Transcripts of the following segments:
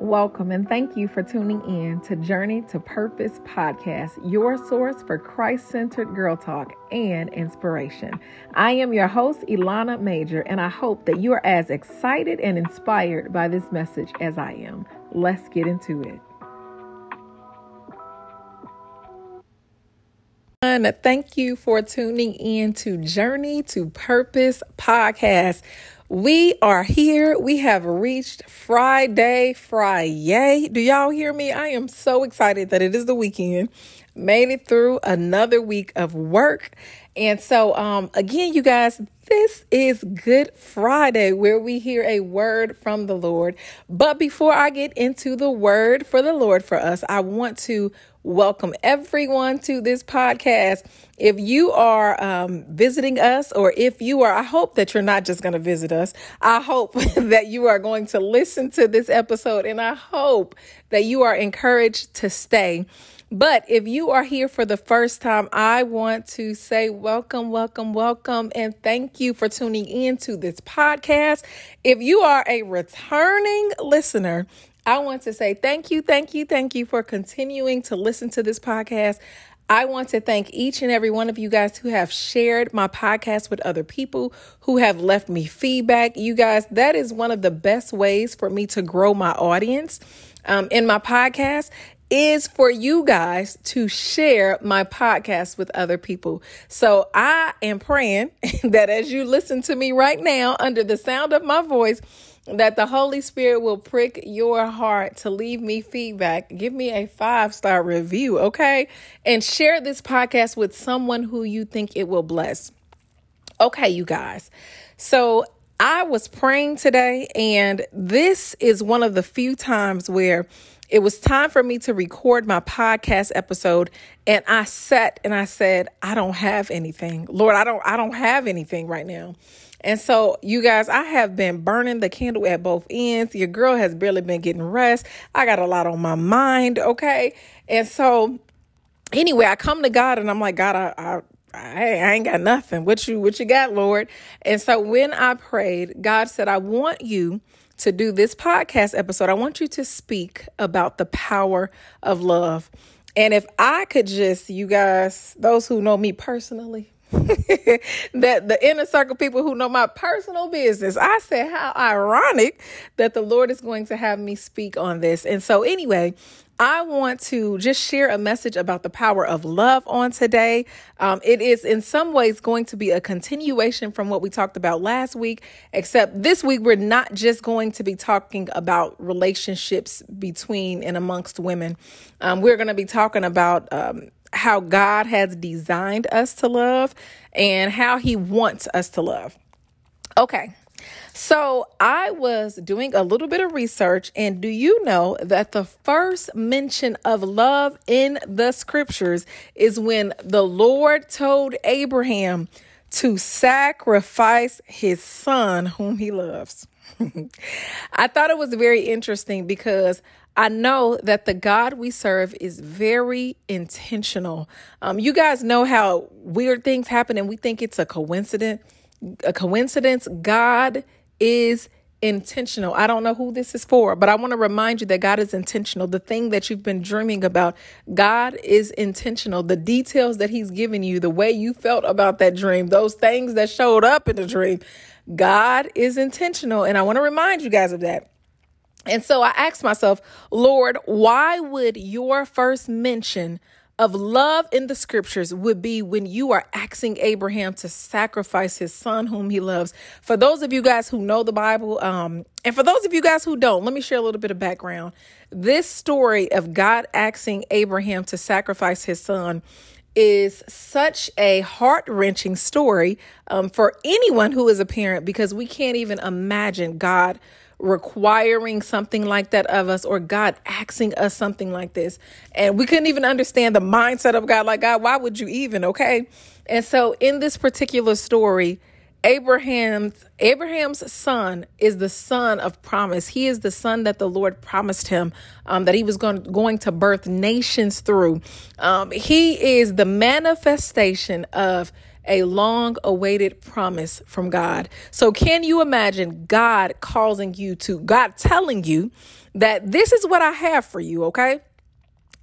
Welcome and thank you for tuning in to Journey to Purpose podcast, your source for Christ centered girl talk and inspiration. I am your host, Ilana Major, and I hope that you are as excited and inspired by this message as I am. Let's get into it. Thank you for tuning in to Journey to Purpose podcast. We are here. We have reached Friday, Friday. Do y'all hear me? I am so excited that it is the weekend. Made it through another week of work. And so, um, again, you guys, this is Good Friday where we hear a word from the Lord. But before I get into the word for the Lord for us, I want to welcome everyone to this podcast. If you are um, visiting us, or if you are, I hope that you're not just going to visit us. I hope that you are going to listen to this episode, and I hope that you are encouraged to stay. But if you are here for the first time, I want to say welcome, welcome, welcome, and thank you for tuning in to this podcast. If you are a returning listener, I want to say thank you, thank you, thank you for continuing to listen to this podcast. I want to thank each and every one of you guys who have shared my podcast with other people, who have left me feedback. You guys, that is one of the best ways for me to grow my audience um, in my podcast is for you guys to share my podcast with other people. So I am praying that as you listen to me right now under the sound of my voice, that the Holy Spirit will prick your heart to leave me feedback. Give me a five star review, okay? And share this podcast with someone who you think it will bless. Okay, you guys. So I was praying today, and this is one of the few times where it was time for me to record my podcast episode and I sat and I said, I don't have anything. Lord, I don't I don't have anything right now. And so, you guys, I have been burning the candle at both ends. Your girl has barely been getting rest. I got a lot on my mind, okay? And so, anyway, I come to God and I'm like, God, I, I I, ain't got nothing. What you what you got, Lord? And so when I prayed, God said, I want you to do this podcast episode. I want you to speak about the power of love. And if I could just, you guys, those who know me personally, that the inner circle people who know my personal business. I said, how ironic that the Lord is going to have me speak on this. And so, anyway, I want to just share a message about the power of love on today. Um, it is in some ways going to be a continuation from what we talked about last week, except this week we're not just going to be talking about relationships between and amongst women. Um, we're going to be talking about um, how God has designed us to love and how He wants us to love. Okay. So, I was doing a little bit of research, and do you know that the first mention of love in the scriptures is when the Lord told Abraham to sacrifice his son, whom he loves? I thought it was very interesting because I know that the God we serve is very intentional. Um, you guys know how weird things happen and we think it's a coincidence. A coincidence. God is intentional. I don't know who this is for, but I want to remind you that God is intentional. The thing that you've been dreaming about, God is intentional. The details that He's given you, the way you felt about that dream, those things that showed up in the dream, God is intentional. And I want to remind you guys of that. And so I asked myself, Lord, why would your first mention of love in the scriptures would be when you are asking Abraham to sacrifice his son whom he loves. For those of you guys who know the Bible, um, and for those of you guys who don't, let me share a little bit of background. This story of God asking Abraham to sacrifice his son is such a heart wrenching story um, for anyone who is a parent because we can't even imagine God requiring something like that of us or God asking us something like this. And we couldn't even understand the mindset of God. Like, God, why would you even? Okay. And so in this particular story, Abraham's Abraham's son is the son of promise. He is the son that the Lord promised him um, that he was going going to birth nations through. Um, he is the manifestation of a long awaited promise from God. So, can you imagine God causing you to, God telling you that this is what I have for you, okay?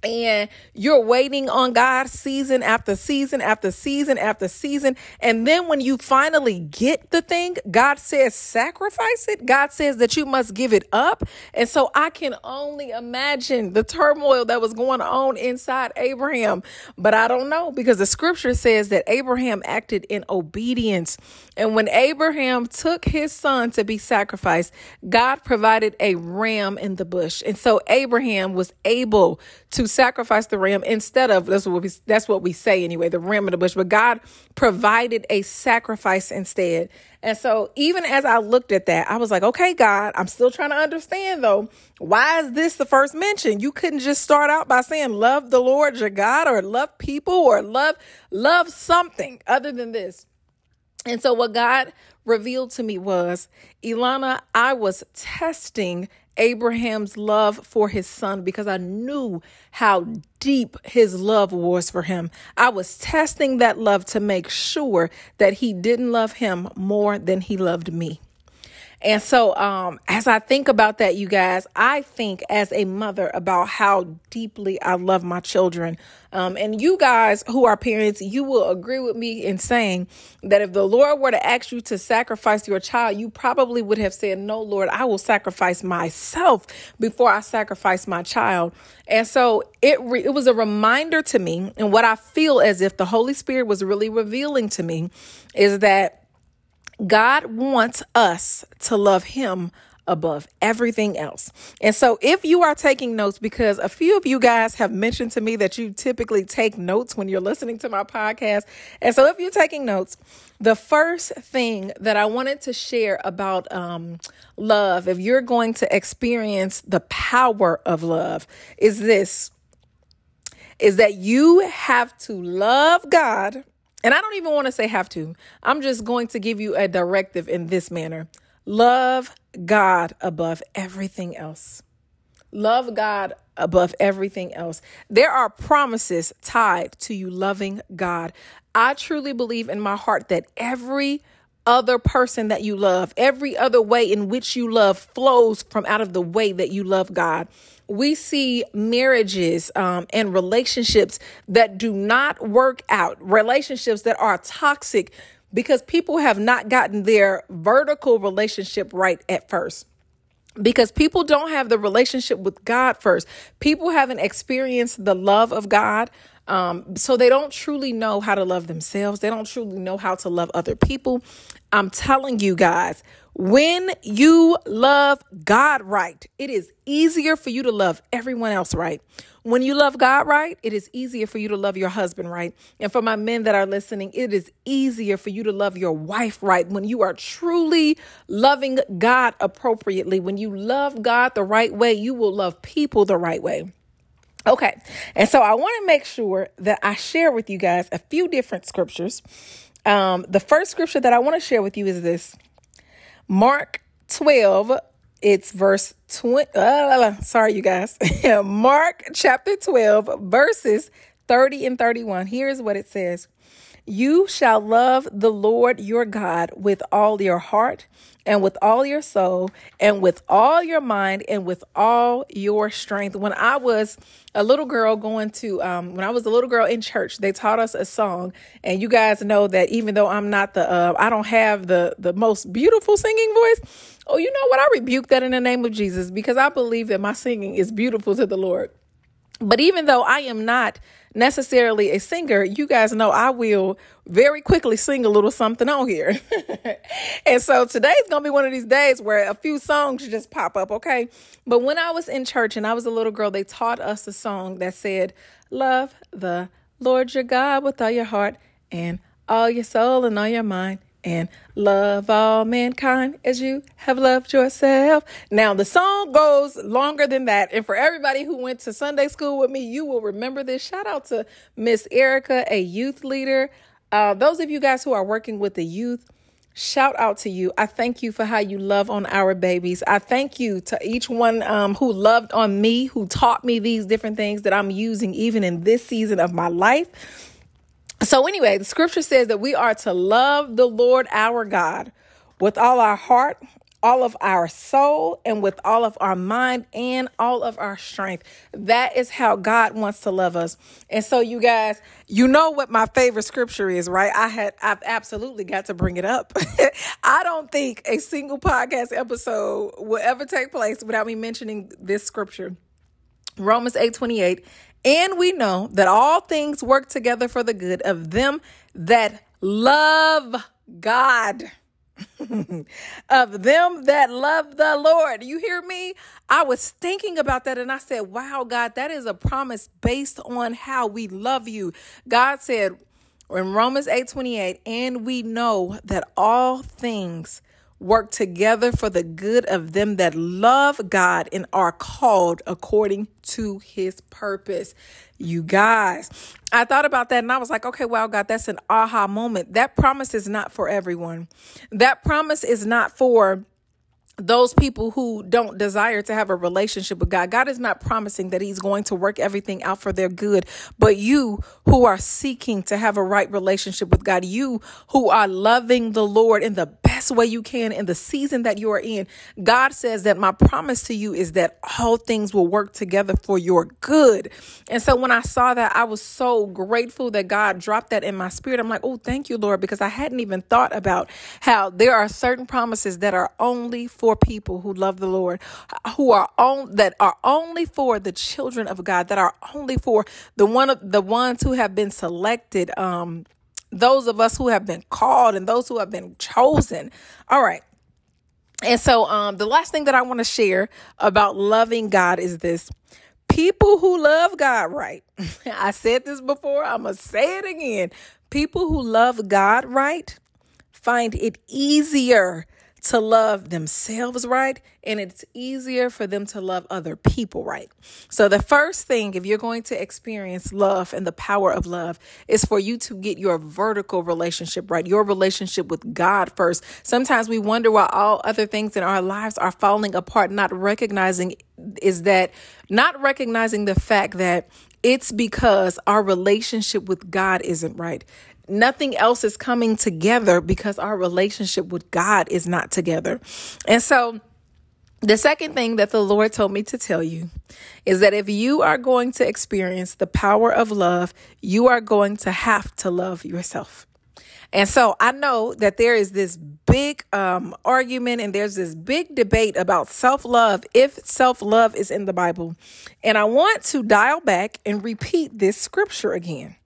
And you're waiting on God season after season after season after season. And then when you finally get the thing, God says, sacrifice it. God says that you must give it up. And so I can only imagine the turmoil that was going on inside Abraham. But I don't know because the scripture says that Abraham acted in obedience. And when Abraham took his son to be sacrificed, God provided a ram in the bush. And so Abraham was able to sacrifice the ram instead of that's what we that's what we say anyway, the ram in the bush. But God provided a sacrifice instead. And so even as I looked at that, I was like, okay, God, I'm still trying to understand though. Why is this the first mention? You couldn't just start out by saying love the Lord your God or love people or love love something other than this. And so what God revealed to me was, Ilana, I was testing Abraham's love for his son because I knew how deep his love was for him. I was testing that love to make sure that he didn't love him more than he loved me. And so, um, as I think about that, you guys, I think as a mother about how deeply I love my children. Um, and you guys who are parents, you will agree with me in saying that if the Lord were to ask you to sacrifice your child, you probably would have said, No, Lord, I will sacrifice myself before I sacrifice my child. And so it, re- it was a reminder to me, and what I feel as if the Holy Spirit was really revealing to me is that God wants us to love Him above everything else. And so, if you are taking notes, because a few of you guys have mentioned to me that you typically take notes when you're listening to my podcast. And so, if you're taking notes, the first thing that I wanted to share about um, love, if you're going to experience the power of love, is this is that you have to love God and I don't even want to say have to. I'm just going to give you a directive in this manner love God above everything else. Love God above everything else. There are promises tied to you loving God. I truly believe in my heart that every other person that you love, every other way in which you love flows from out of the way that you love God we see marriages um, and relationships that do not work out, relationships that are toxic because people have not gotten their vertical relationship right at first because people don't have the relationship with God first. People haven't experienced the love of God. Um, so they don't truly know how to love themselves. They don't truly know how to love other people. I'm telling you guys, when you love God right, it is easier for you to love everyone else right. When you love God right, it is easier for you to love your husband right. And for my men that are listening, it is easier for you to love your wife right. When you are truly loving God appropriately, when you love God the right way, you will love people the right way. Okay, and so I want to make sure that I share with you guys a few different scriptures. Um, the first scripture that I want to share with you is this Mark 12, it's verse 20. Uh, sorry, you guys. Mark chapter 12, verses 30 and 31. Here's what it says You shall love the Lord your God with all your heart and with all your soul and with all your mind and with all your strength. When I was a little girl going to, um, when I was a little girl in church, they taught us a song. And you guys know that even though I'm not the, uh, I don't have the, the most beautiful singing voice. Oh, you know what? I rebuke that in the name of Jesus because I believe that my singing is beautiful to the Lord. But even though I am not necessarily a singer, you guys know I will very quickly sing a little something on here. and so today's going to be one of these days where a few songs just pop up, okay? But when I was in church and I was a little girl, they taught us a song that said, Love the Lord your God with all your heart and all your soul and all your mind and love all mankind as you have loved yourself. Now, the song goes longer than that. And for everybody who went to Sunday school with me, you will remember this. Shout out to Miss Erica, a youth leader. Uh, those of you guys who are working with the youth, shout out to you. I thank you for how you love on our babies. I thank you to each one um, who loved on me, who taught me these different things that I'm using even in this season of my life. So, anyway, the scripture says that we are to love the Lord our God with all our heart, all of our soul and with all of our mind and all of our strength. That is how God wants to love us. And so you guys, you know what my favorite scripture is, right? I had I've absolutely got to bring it up. I don't think a single podcast episode will ever take place without me mentioning this scripture. Romans 8:28 and we know that all things work together for the good of them that love God of them that love the Lord. You hear me? I was thinking about that and I said, wow, God, that is a promise based on how we love you. God said in Romans 8 28, and we know that all things work together for the good of them that love God and are called according to his purpose. You guys, I thought about that and I was like, okay, wow, God, that's an aha moment. That promise is not for everyone. That promise is not for those people who don't desire to have a relationship with God. God is not promising that He's going to work everything out for their good, but you who are seeking to have a right relationship with God, you who are loving the Lord in the best way you can in the season that you are in, God says that my promise to you is that all things will work together for your good. And so when I saw that, I was so grateful that God dropped that in my spirit. I'm like, oh, thank you, Lord, because I hadn't even thought about how there are certain promises that are only for for people who love the Lord, who are on that are only for the children of God, that are only for the one of the ones who have been selected, um, those of us who have been called and those who have been chosen. All right. And so um the last thing that I want to share about loving God is this people who love God right. I said this before, I'm going to say it again. People who love God right find it easier to love themselves right and it's easier for them to love other people right. So, the first thing, if you're going to experience love and the power of love, is for you to get your vertical relationship right, your relationship with God first. Sometimes we wonder why all other things in our lives are falling apart, not recognizing is that not recognizing the fact that it's because our relationship with God isn't right nothing else is coming together because our relationship with God is not together. And so, the second thing that the Lord told me to tell you is that if you are going to experience the power of love, you are going to have to love yourself. And so I know that there is this big um, argument and there's this big debate about self love, if self love is in the Bible. And I want to dial back and repeat this scripture again.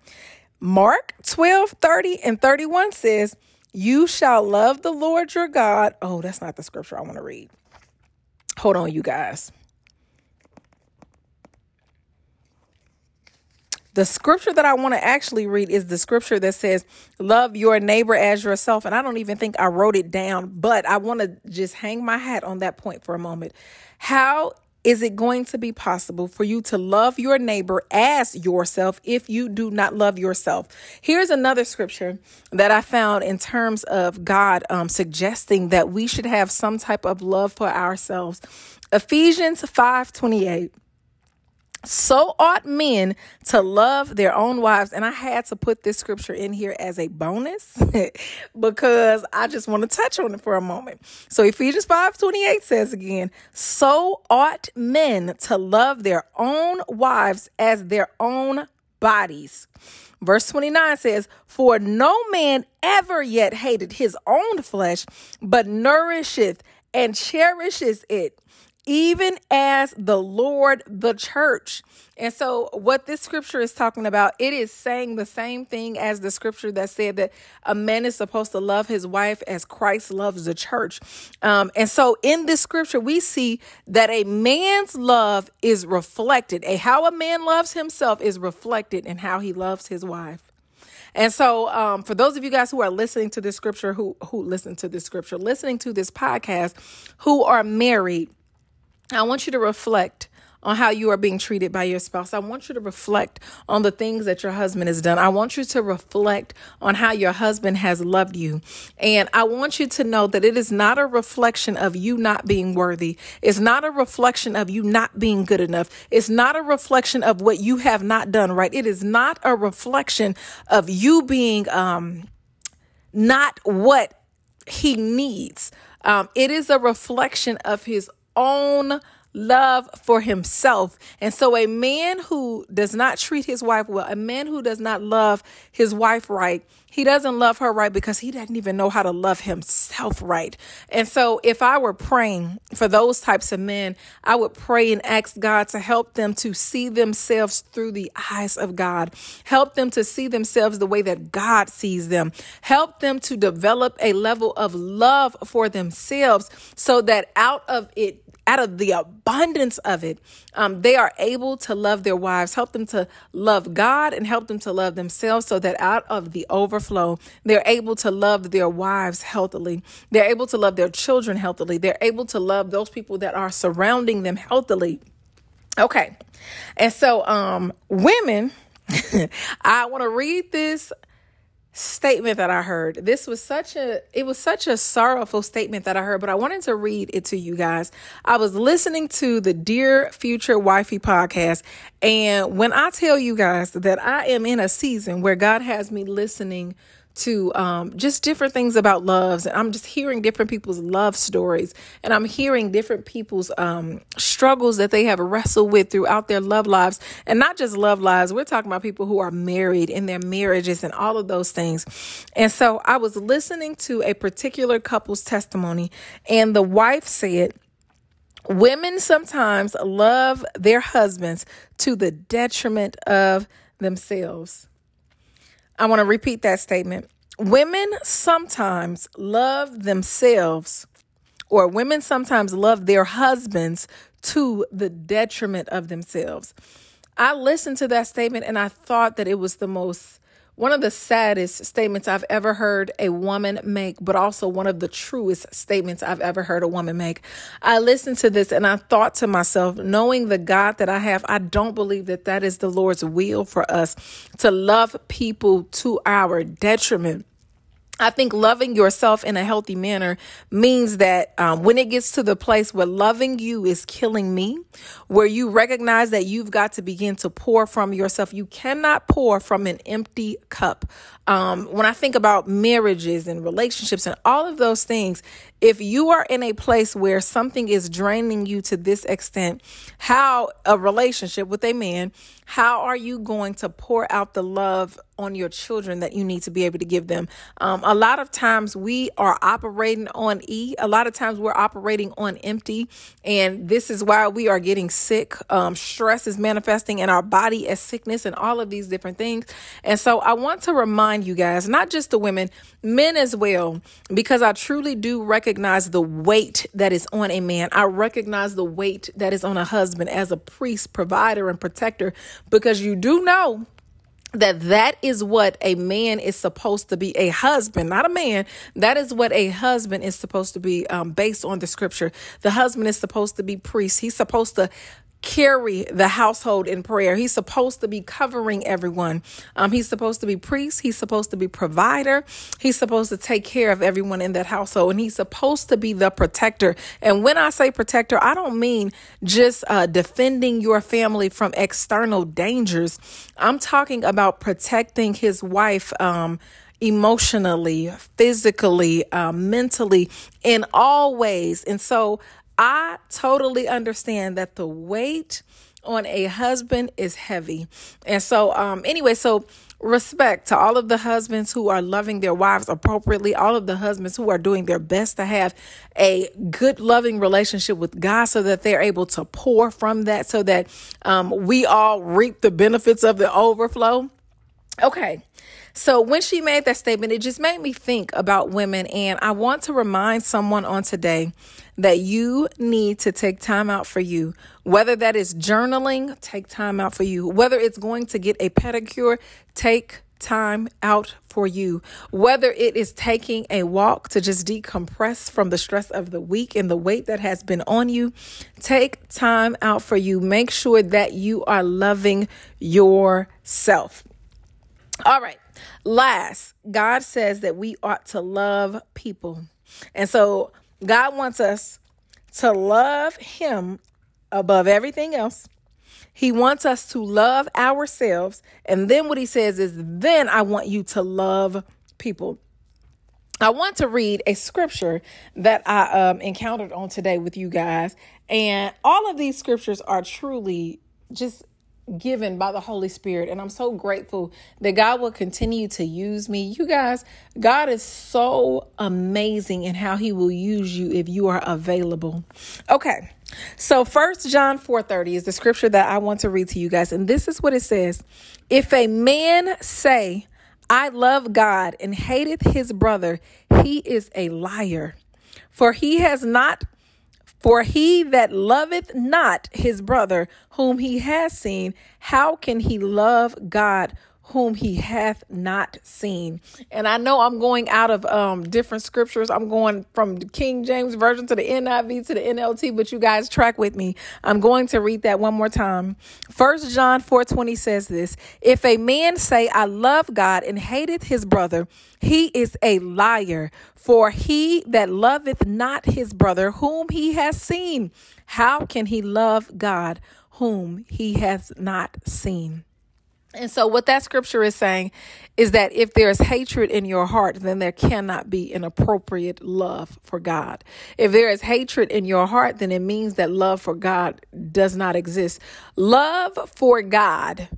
Mark 12, 30 and 31 says, You shall love the Lord your God. Oh, that's not the scripture I want to read. Hold on, you guys. The scripture that I want to actually read is the scripture that says, Love your neighbor as yourself. And I don't even think I wrote it down, but I want to just hang my hat on that point for a moment. How is it going to be possible for you to love your neighbor as yourself if you do not love yourself? Here's another scripture that I found in terms of God um, suggesting that we should have some type of love for ourselves. Ephesians 5 28. So ought men to love their own wives. And I had to put this scripture in here as a bonus because I just want to touch on it for a moment. So Ephesians 5 28 says again, So ought men to love their own wives as their own bodies. Verse 29 says, For no man ever yet hated his own flesh, but nourisheth and cherishes it even as the Lord the church. And so, what this scripture is talking about, it is saying the same thing as the scripture that said that a man is supposed to love his wife as Christ loves the church. Um, and so, in this scripture, we see that a man's love is reflected, a how a man loves himself is reflected in how he loves his wife. And so, um, for those of you guys who are listening to this scripture, who who listen to this scripture, listening to this podcast, who are married I want you to reflect on how you are being treated by your spouse. I want you to reflect on the things that your husband has done. I want you to reflect on how your husband has loved you. And I want you to know that it is not a reflection of you not being worthy. It's not a reflection of you not being good enough. It's not a reflection of what you have not done right. It is not a reflection of you being um not what he needs. Um, it is a reflection of his own love for himself. And so, a man who does not treat his wife well, a man who does not love his wife right, he doesn't love her right because he doesn't even know how to love himself right. And so, if I were praying for those types of men, I would pray and ask God to help them to see themselves through the eyes of God, help them to see themselves the way that God sees them, help them to develop a level of love for themselves so that out of it, out of the abundance of it, um, they are able to love their wives, help them to love God, and help them to love themselves so that out of the overflow, they're able to love their wives healthily. They're able to love their children healthily. They're able to love those people that are surrounding them healthily. Okay. And so, um, women, I want to read this statement that I heard. This was such a it was such a sorrowful statement that I heard, but I wanted to read it to you guys. I was listening to the Dear Future Wifey podcast, and when I tell you guys that I am in a season where God has me listening to um, just different things about loves. And I'm just hearing different people's love stories. And I'm hearing different people's um, struggles that they have wrestled with throughout their love lives. And not just love lives, we're talking about people who are married in their marriages and all of those things. And so I was listening to a particular couple's testimony, and the wife said, Women sometimes love their husbands to the detriment of themselves. I want to repeat that statement. Women sometimes love themselves, or women sometimes love their husbands to the detriment of themselves. I listened to that statement and I thought that it was the most one of the saddest statements I've ever heard a woman make, but also one of the truest statements I've ever heard a woman make. I listened to this and I thought to myself, knowing the God that I have, I don't believe that that is the Lord's will for us to love people to our detriment. I think loving yourself in a healthy manner means that um, when it gets to the place where loving you is killing me, where you recognize that you've got to begin to pour from yourself, you cannot pour from an empty cup. Um, when I think about marriages and relationships and all of those things, if you are in a place where something is draining you to this extent, how a relationship with a man, how are you going to pour out the love on your children that you need to be able to give them? Um, a lot of times we are operating on E. A lot of times we're operating on empty. And this is why we are getting sick. Um, stress is manifesting in our body as sickness and all of these different things. And so I want to remind you guys, not just the women, men as well, because I truly do recognize the weight that is on a man. I recognize the weight that is on a husband as a priest, provider, and protector, because you do know that that is what a man is supposed to be a husband not a man. That is what a husband is supposed to be um, based on the scripture. The husband is supposed to be priest. He's supposed to carry the household in prayer. He's supposed to be covering everyone. Um, he's supposed to be priest. He's supposed to be provider. He's supposed to take care of everyone in that household, and he's supposed to be the protector. And when I say protector, I don't mean just uh, defending your family from external dangers. I'm talking about protecting his wife. Um, emotionally, physically, uh, mentally, in all ways. And so I totally understand that the weight on a husband is heavy. And so, um, anyway, so respect to all of the husbands who are loving their wives appropriately, all of the husbands who are doing their best to have a good, loving relationship with God so that they're able to pour from that, so that um, we all reap the benefits of the overflow. Okay. So when she made that statement, it just made me think about women. And I want to remind someone on today that you need to take time out for you. Whether that is journaling, take time out for you. Whether it's going to get a pedicure, take time out for you. Whether it is taking a walk to just decompress from the stress of the week and the weight that has been on you, take time out for you. Make sure that you are loving yourself. All right. Last, God says that we ought to love people. And so God wants us to love Him above everything else. He wants us to love ourselves. And then what He says is, then I want you to love people. I want to read a scripture that I um, encountered on today with you guys. And all of these scriptures are truly just given by the Holy Spirit. And I'm so grateful that God will continue to use me. You guys, God is so amazing in how he will use you if you are available. Okay. So first John 4:30 is the scripture that I want to read to you guys and this is what it says. If a man say, I love God and hateth his brother, he is a liar. For he has not for he that loveth not his brother whom he has seen, how can he love God whom he hath not seen. And I know I'm going out of um, different scriptures. I'm going from the King James Version to the NIV to the NLT, but you guys track with me. I'm going to read that one more time. First John 4 20 says this If a man say, I love God and hateth his brother, he is a liar. For he that loveth not his brother whom he has seen, how can he love God whom he has not seen? And so, what that scripture is saying is that if there is hatred in your heart, then there cannot be an appropriate love for God. If there is hatred in your heart, then it means that love for God does not exist. Love for God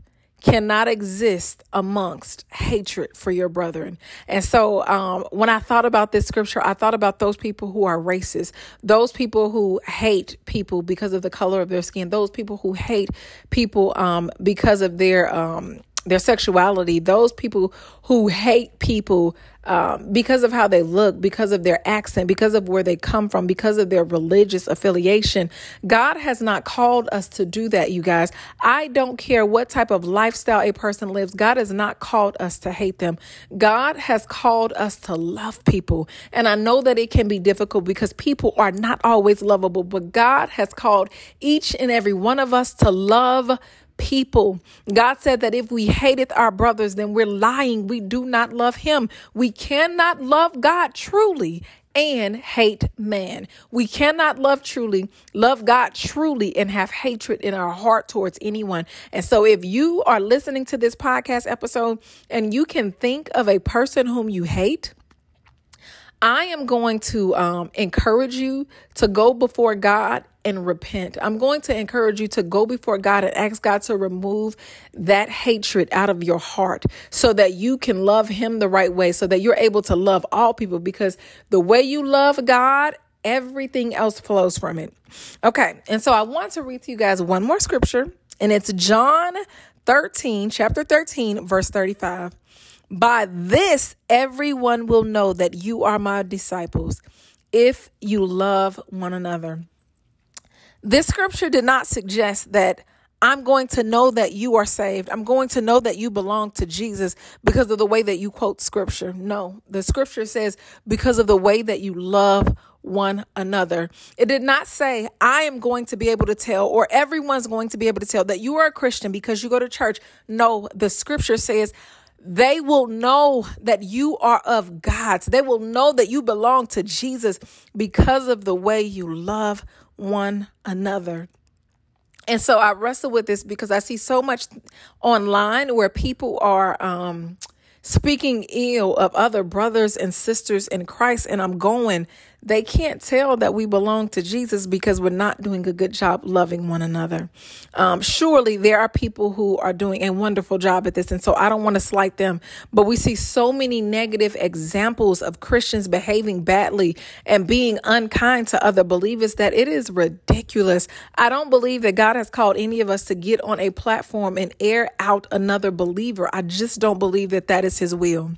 cannot exist amongst hatred for your brethren. And so um, when I thought about this scripture, I thought about those people who are racist, those people who hate people because of the color of their skin, those people who hate people um, because of their um, their sexuality, those people who hate people um, because of how they look, because of their accent, because of where they come from, because of their religious affiliation. God has not called us to do that, you guys. I don't care what type of lifestyle a person lives. God has not called us to hate them. God has called us to love people. And I know that it can be difficult because people are not always lovable, but God has called each and every one of us to love people. God said that if we hated our brothers, then we're lying. We do not love him. We cannot love God truly and hate man. We cannot love truly, love God truly, and have hatred in our heart towards anyone. And so, if you are listening to this podcast episode and you can think of a person whom you hate, I am going to um, encourage you to go before God and repent. I'm going to encourage you to go before God and ask God to remove that hatred out of your heart so that you can love Him the right way, so that you're able to love all people because the way you love God, everything else flows from it. Okay, and so I want to read to you guys one more scripture, and it's John 13, chapter 13, verse 35. By this, everyone will know that you are my disciples if you love one another. This scripture did not suggest that I'm going to know that you are saved. I'm going to know that you belong to Jesus because of the way that you quote scripture. No, the scripture says because of the way that you love one another. It did not say, I am going to be able to tell, or everyone's going to be able to tell that you are a Christian because you go to church. No, the scripture says, they will know that you are of God's. They will know that you belong to Jesus because of the way you love one another. And so I wrestle with this because I see so much online where people are um, speaking ill of other brothers and sisters in Christ. And I'm going, they can't tell that we belong to Jesus because we're not doing a good job loving one another. Um, surely there are people who are doing a wonderful job at this. And so I don't want to slight them, but we see so many negative examples of Christians behaving badly and being unkind to other believers that it is ridiculous. I don't believe that God has called any of us to get on a platform and air out another believer. I just don't believe that that is his will.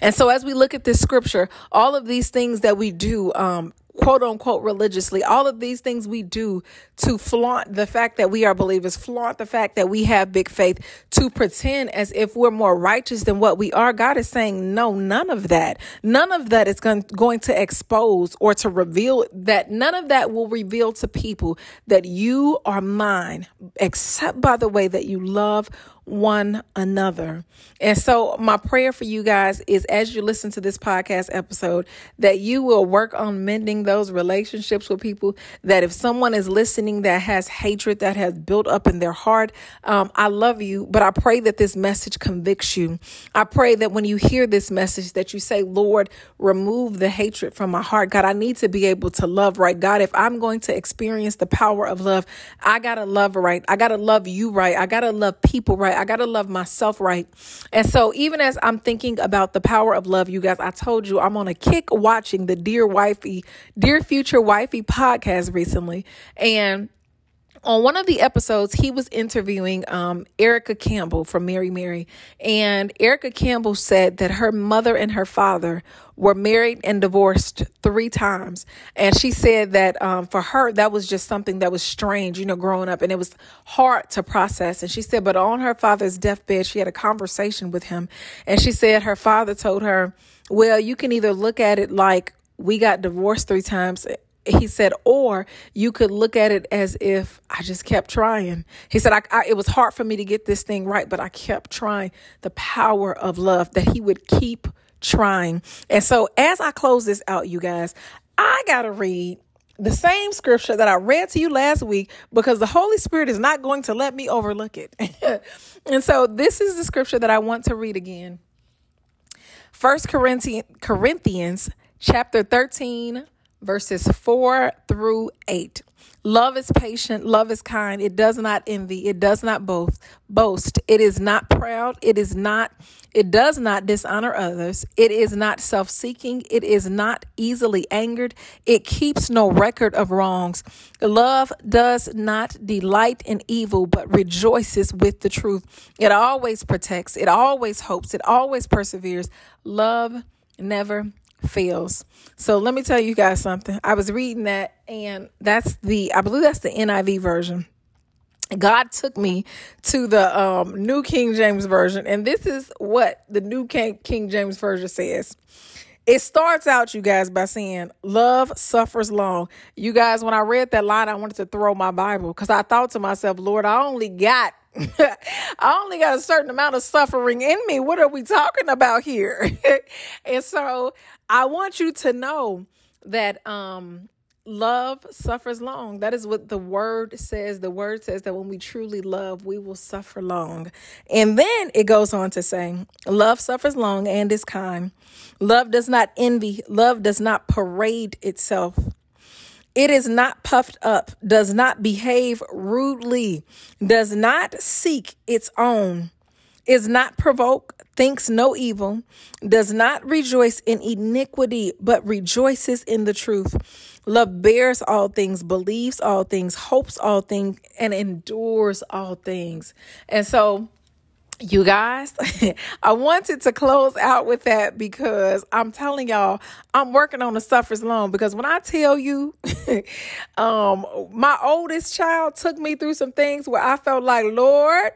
And so, as we look at this scripture, all of these things that we do, um, quote unquote religiously. All of these things we do to flaunt the fact that we are believers, flaunt the fact that we have big faith, to pretend as if we're more righteous than what we are. God is saying, no, none of that. None of that is going, going to expose or to reveal that none of that will reveal to people that you are mine, except by the way that you love one another. And so, my prayer for you guys is as you listen to this podcast episode, that you will work on mending those relationships with people. That if someone is listening that has hatred that has built up in their heart, um, I love you, but I pray that this message convicts you. I pray that when you hear this message, that you say, Lord, remove the hatred from my heart. God, I need to be able to love right. God, if I'm going to experience the power of love, I got to love right. I got to love you right. I got to love people right. I got to love myself right. And so, even as I'm thinking about the power of love, you guys, I told you I'm on a kick watching the Dear Wifey, Dear Future Wifey podcast recently. And on one of the episodes, he was interviewing um, Erica Campbell from Mary Mary. And Erica Campbell said that her mother and her father were married and divorced three times. And she said that um, for her, that was just something that was strange, you know, growing up. And it was hard to process. And she said, but on her father's deathbed, she had a conversation with him. And she said her father told her, well, you can either look at it like we got divorced three times he said, or you could look at it as if I just kept trying. He said, I, I, it was hard for me to get this thing right, but I kept trying. The power of love that he would keep trying. And so, as I close this out, you guys, I got to read the same scripture that I read to you last week because the Holy Spirit is not going to let me overlook it. and so, this is the scripture that I want to read again. First Corinthians, Corinthians chapter 13 verses 4 through 8. Love is patient, love is kind, it does not envy, it does not boast, boast. It is not proud, it is not it does not dishonor others, it is not self-seeking, it is not easily angered, it keeps no record of wrongs. Love does not delight in evil, but rejoices with the truth. It always protects, it always hopes, it always perseveres. Love never fails. So let me tell you guys something. I was reading that, and that's the, I believe that's the NIV version. God took me to the um, New King James Version, and this is what the New King, King James Version says. It starts out, you guys, by saying, Love suffers long. You guys, when I read that line, I wanted to throw my Bible because I thought to myself, Lord, I only got I only got a certain amount of suffering in me. What are we talking about here? and so I want you to know that um love suffers long. That is what the word says. The word says that when we truly love, we will suffer long. And then it goes on to say, love suffers long and is kind. Love does not envy. Love does not parade itself. It is not puffed up, does not behave rudely, does not seek its own, is not provoked, thinks no evil, does not rejoice in iniquity, but rejoices in the truth. Love bears all things, believes all things, hopes all things, and endures all things. And so, you guys, I wanted to close out with that because I'm telling y'all, I'm working on the suffers long because when I tell you, um, my oldest child took me through some things where I felt like, Lord,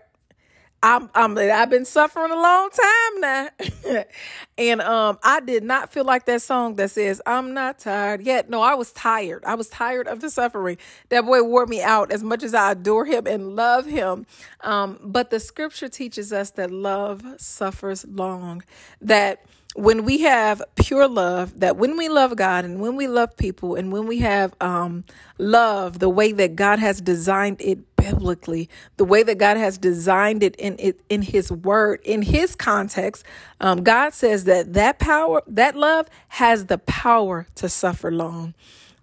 I'm, I'm I've been suffering a long time now. and um I did not feel like that song that says I'm not tired yet. No, I was tired. I was tired of the suffering. That boy wore me out as much as I adore him and love him. Um but the scripture teaches us that love suffers long. That when we have pure love, that when we love God and when we love people and when we have um, love the way that God has designed it biblically, the way that God has designed it in it in His Word, in His context, um, God says that that power, that love, has the power to suffer long.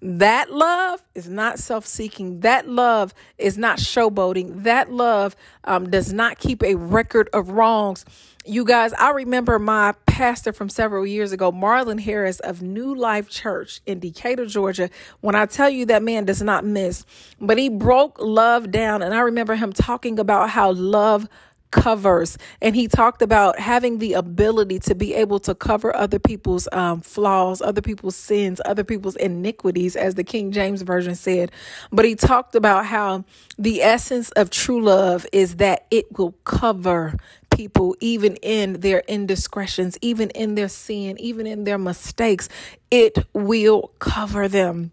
That love is not self seeking. That love is not showboating. That love um, does not keep a record of wrongs. You guys, I remember my pastor from several years ago, Marlon Harris of New Life Church in Decatur, Georgia. When I tell you that man does not miss, but he broke love down. And I remember him talking about how love covers and he talked about having the ability to be able to cover other people's um, flaws other people's sins other people's iniquities as the king james version said but he talked about how the essence of true love is that it will cover people even in their indiscretions even in their sin even in their mistakes it will cover them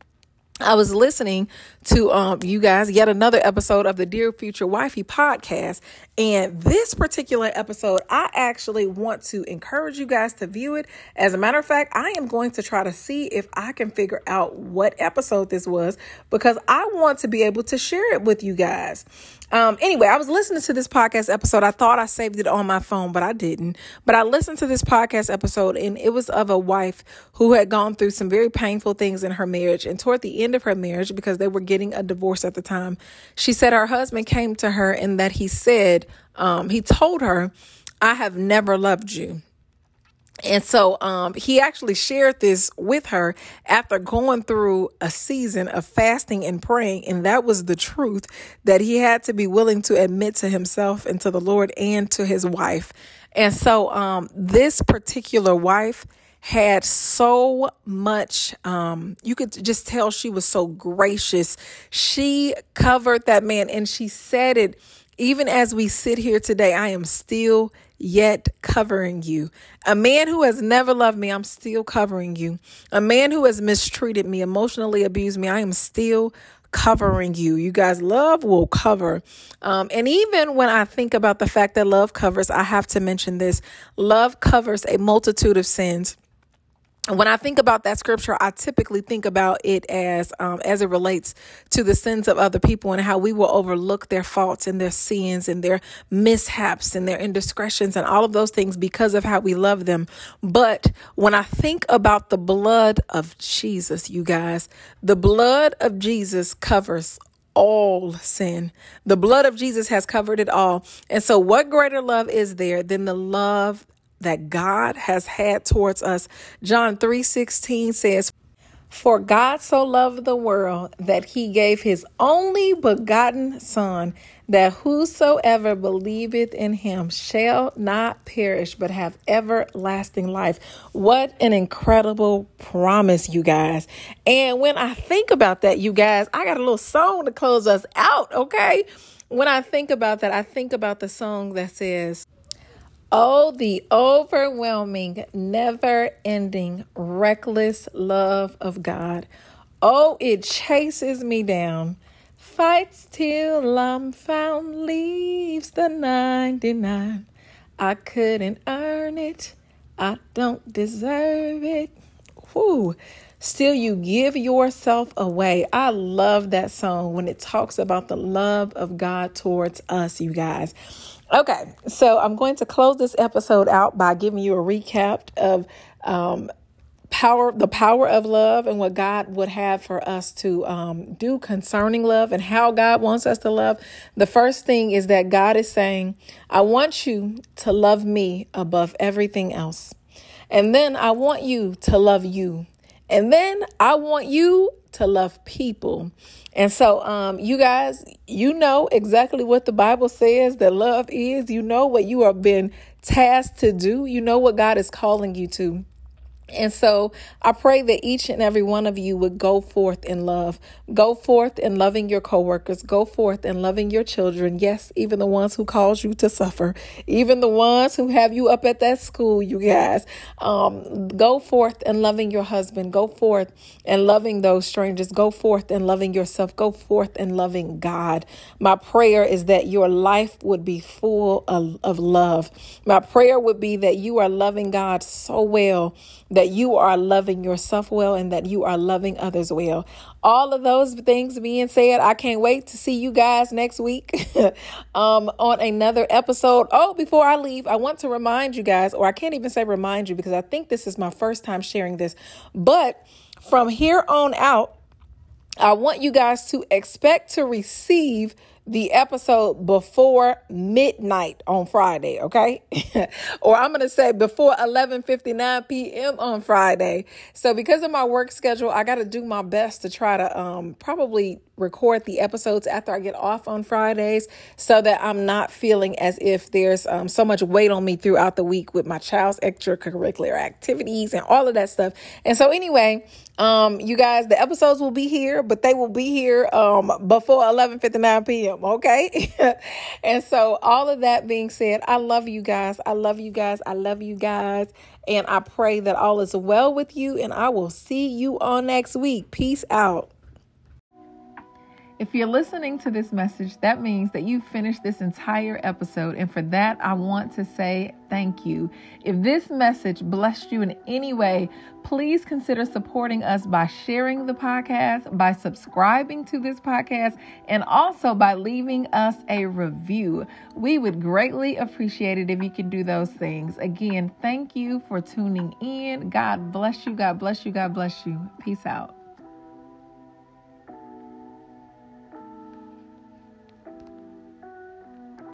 I was listening to um you guys yet another episode of the Dear Future Wifey podcast and this particular episode I actually want to encourage you guys to view it. As a matter of fact, I am going to try to see if I can figure out what episode this was because I want to be able to share it with you guys. Um, anyway, I was listening to this podcast episode. I thought I saved it on my phone, but I didn't. But I listened to this podcast episode, and it was of a wife who had gone through some very painful things in her marriage. And toward the end of her marriage, because they were getting a divorce at the time, she said her husband came to her and that he said, um, he told her, I have never loved you. And so um, he actually shared this with her after going through a season of fasting and praying. And that was the truth that he had to be willing to admit to himself and to the Lord and to his wife. And so um, this particular wife had so much um you could just tell she was so gracious she covered that man and she said it even as we sit here today i am still yet covering you. A man who has never loved me, I'm still covering you. A man who has mistreated me, emotionally abused me, I am still covering you. You guys, love will cover. Um, and even when I think about the fact that love covers, I have to mention this love covers a multitude of sins when I think about that scripture, I typically think about it as um, as it relates to the sins of other people and how we will overlook their faults and their sins and their mishaps and their indiscretions and all of those things because of how we love them. But when I think about the blood of Jesus, you guys, the blood of Jesus covers all sin. The blood of Jesus has covered it all. And so, what greater love is there than the love that God has had towards us. John 3:16 says, "For God so loved the world that he gave his only begotten son, that whosoever believeth in him shall not perish but have everlasting life." What an incredible promise, you guys. And when I think about that, you guys, I got a little song to close us out, okay? When I think about that, I think about the song that says, Oh, the overwhelming, never ending, reckless love of God. Oh, it chases me down, fights till I'm found, leaves the 99. I couldn't earn it, I don't deserve it. Whew. Still, you give yourself away. I love that song when it talks about the love of God towards us, you guys. Okay, so I'm going to close this episode out by giving you a recap of um, power, the power of love, and what God would have for us to um, do concerning love, and how God wants us to love. The first thing is that God is saying, "I want you to love me above everything else," and then I want you to love you, and then I want you to love people. And so, um, you guys, you know exactly what the Bible says that love is. You know what you have been tasked to do. You know what God is calling you to. And so I pray that each and every one of you would go forth in love. Go forth in loving your coworkers. Go forth in loving your children. Yes, even the ones who cause you to suffer. Even the ones who have you up at that school, you guys. Um, go forth in loving your husband. Go forth in loving those strangers. Go forth in loving yourself. Go forth in loving God. My prayer is that your life would be full of, of love. My prayer would be that you are loving God so well that you are loving yourself well and that you are loving others well. All of those things being said, I can't wait to see you guys next week um, on another episode. Oh, before I leave, I want to remind you guys, or I can't even say remind you because I think this is my first time sharing this, but from here on out, I want you guys to expect to receive the episode before midnight on Friday, okay? or I'm going to say before 11:59 p.m. on Friday. So because of my work schedule, I got to do my best to try to um probably record the episodes after I get off on Fridays so that I'm not feeling as if there's um, so much weight on me throughout the week with my child's extracurricular activities and all of that stuff. And so anyway, um, you guys, the episodes will be here, but they will be here um, before 11:59 p.m. Okay, and so all of that being said, I love you guys. I love you guys. I love you guys, and I pray that all is well with you. And I will see you all next week. Peace out. If you're listening to this message, that means that you finished this entire episode. And for that, I want to say thank you. If this message blessed you in any way, please consider supporting us by sharing the podcast, by subscribing to this podcast, and also by leaving us a review. We would greatly appreciate it if you could do those things. Again, thank you for tuning in. God bless you. God bless you. God bless you. Peace out.